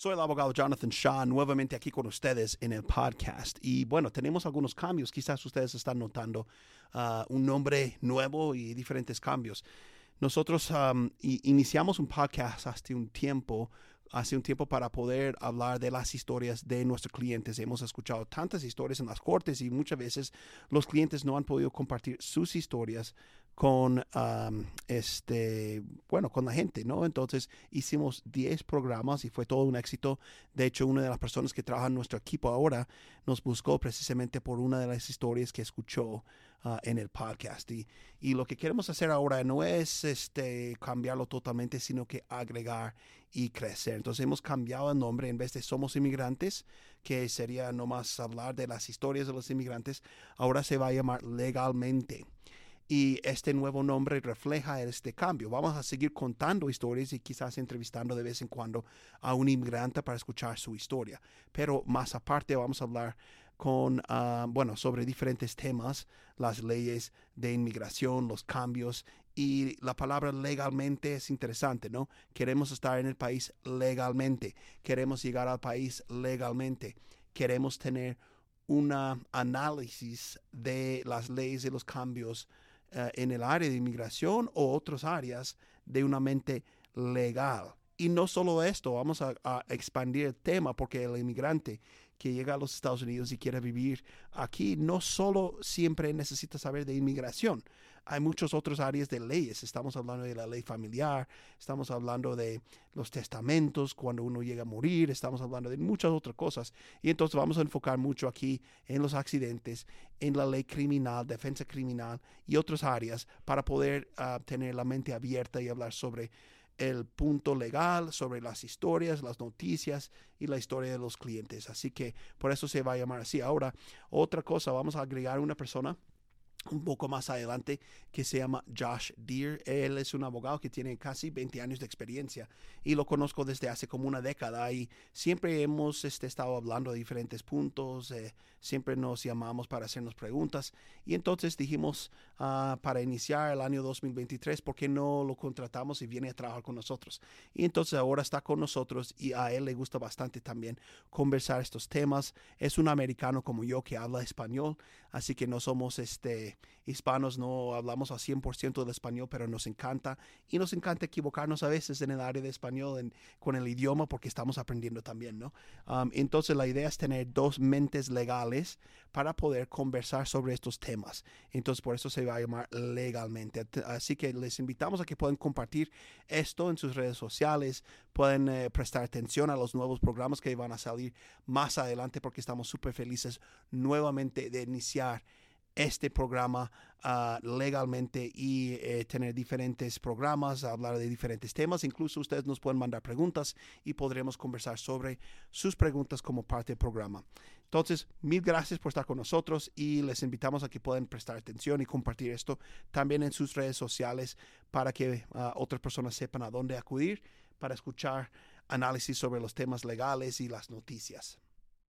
Soy el abogado Jonathan Shaw, nuevamente aquí con ustedes en el podcast. Y bueno, tenemos algunos cambios. Quizás ustedes están notando uh, un nombre nuevo y diferentes cambios. Nosotros um, iniciamos un podcast hace un tiempo hace un tiempo para poder hablar de las historias de nuestros clientes. Hemos escuchado tantas historias en las cortes y muchas veces los clientes no han podido compartir sus historias con este bueno con la gente no entonces hicimos 10 programas y fue todo un éxito. De hecho una de las personas que trabaja en nuestro equipo ahora nos buscó precisamente por una de las historias que escuchó ah, en el podcast. Y, y, lo que queremos hacer ahora no es este cambiarlo totalmente sino que agregar y crecer. Entonces hemos cambiado el nombre en vez de somos inmigrantes que sería nomás hablar de las historias de los inmigrantes ahora se va a llamar legalmente y este nuevo nombre refleja este cambio. Vamos a seguir contando historias y quizás entrevistando de vez en cuando a un inmigrante para escuchar su historia. Pero más aparte vamos a hablar con, ah, bueno, sobre diferentes temas, las leyes de inmigración, los cambios y la palabra legalmente es interesante, ¿no? Queremos estar en el país legalmente, queremos llegar al país legalmente, queremos tener un análisis de las leyes y los cambios eh, en el área de inmigración o otras áreas de una mente legal. Y no solo esto, vamos a, a, expandir el tema porque el inmigrante que llega a los Estados Unidos y quiere vivir aquí no solo siempre necesita saber de inmigración, hay muchas otras áreas de leyes. Estamos hablando de la ley familiar, estamos hablando de los testamentos cuando uno llega a morir, estamos hablando de muchas otras cosas. Y entonces vamos a enfocar mucho aquí en los accidentes, en la ley criminal, defensa criminal y otras áreas para poder uh, tener la mente abierta y hablar sobre el punto legal, sobre las historias, las noticias y la historia de los clientes. Así que por eso se va a llamar así. Ahora, otra cosa, vamos a agregar una persona un poco más adelante que se llama Josh Deere. Él es un abogado que tiene casi 20 años de experiencia y lo conozco desde hace como una década y siempre hemos este, estado hablando de diferentes puntos, eh, siempre nos llamamos para hacernos preguntas y entonces dijimos uh, para iniciar el año 2023, ¿por qué no lo contratamos y viene a trabajar con nosotros? Y entonces ahora está con nosotros y a él le gusta bastante también conversar estos temas. Es un americano como yo que habla español, así que no somos este hispanos no hablamos al 100% del español, pero nos encanta y nos encanta equivocarnos a veces en el área de español con el idioma porque estamos aprendiendo también, ¿no? Um, entonces la idea es tener dos mentes legales para poder conversar sobre estos temas. Entonces por eso se va a llamar legalmente. Así que les invitamos a que puedan compartir esto en sus redes sociales, pueden eh, prestar atención a los nuevos programas que van a salir más adelante porque estamos súper felices nuevamente de iniciar este programa uh, legalmente y eh, tener diferentes programas, hablar de diferentes temas. Incluso ustedes nos pueden mandar preguntas y podremos conversar sobre sus preguntas como parte del programa. Entonces, mil gracias por estar con nosotros y les invitamos a que puedan prestar atención y compartir esto también en sus redes sociales para que uh, otras personas sepan a dónde acudir para escuchar análisis sobre los temas legales y las noticias.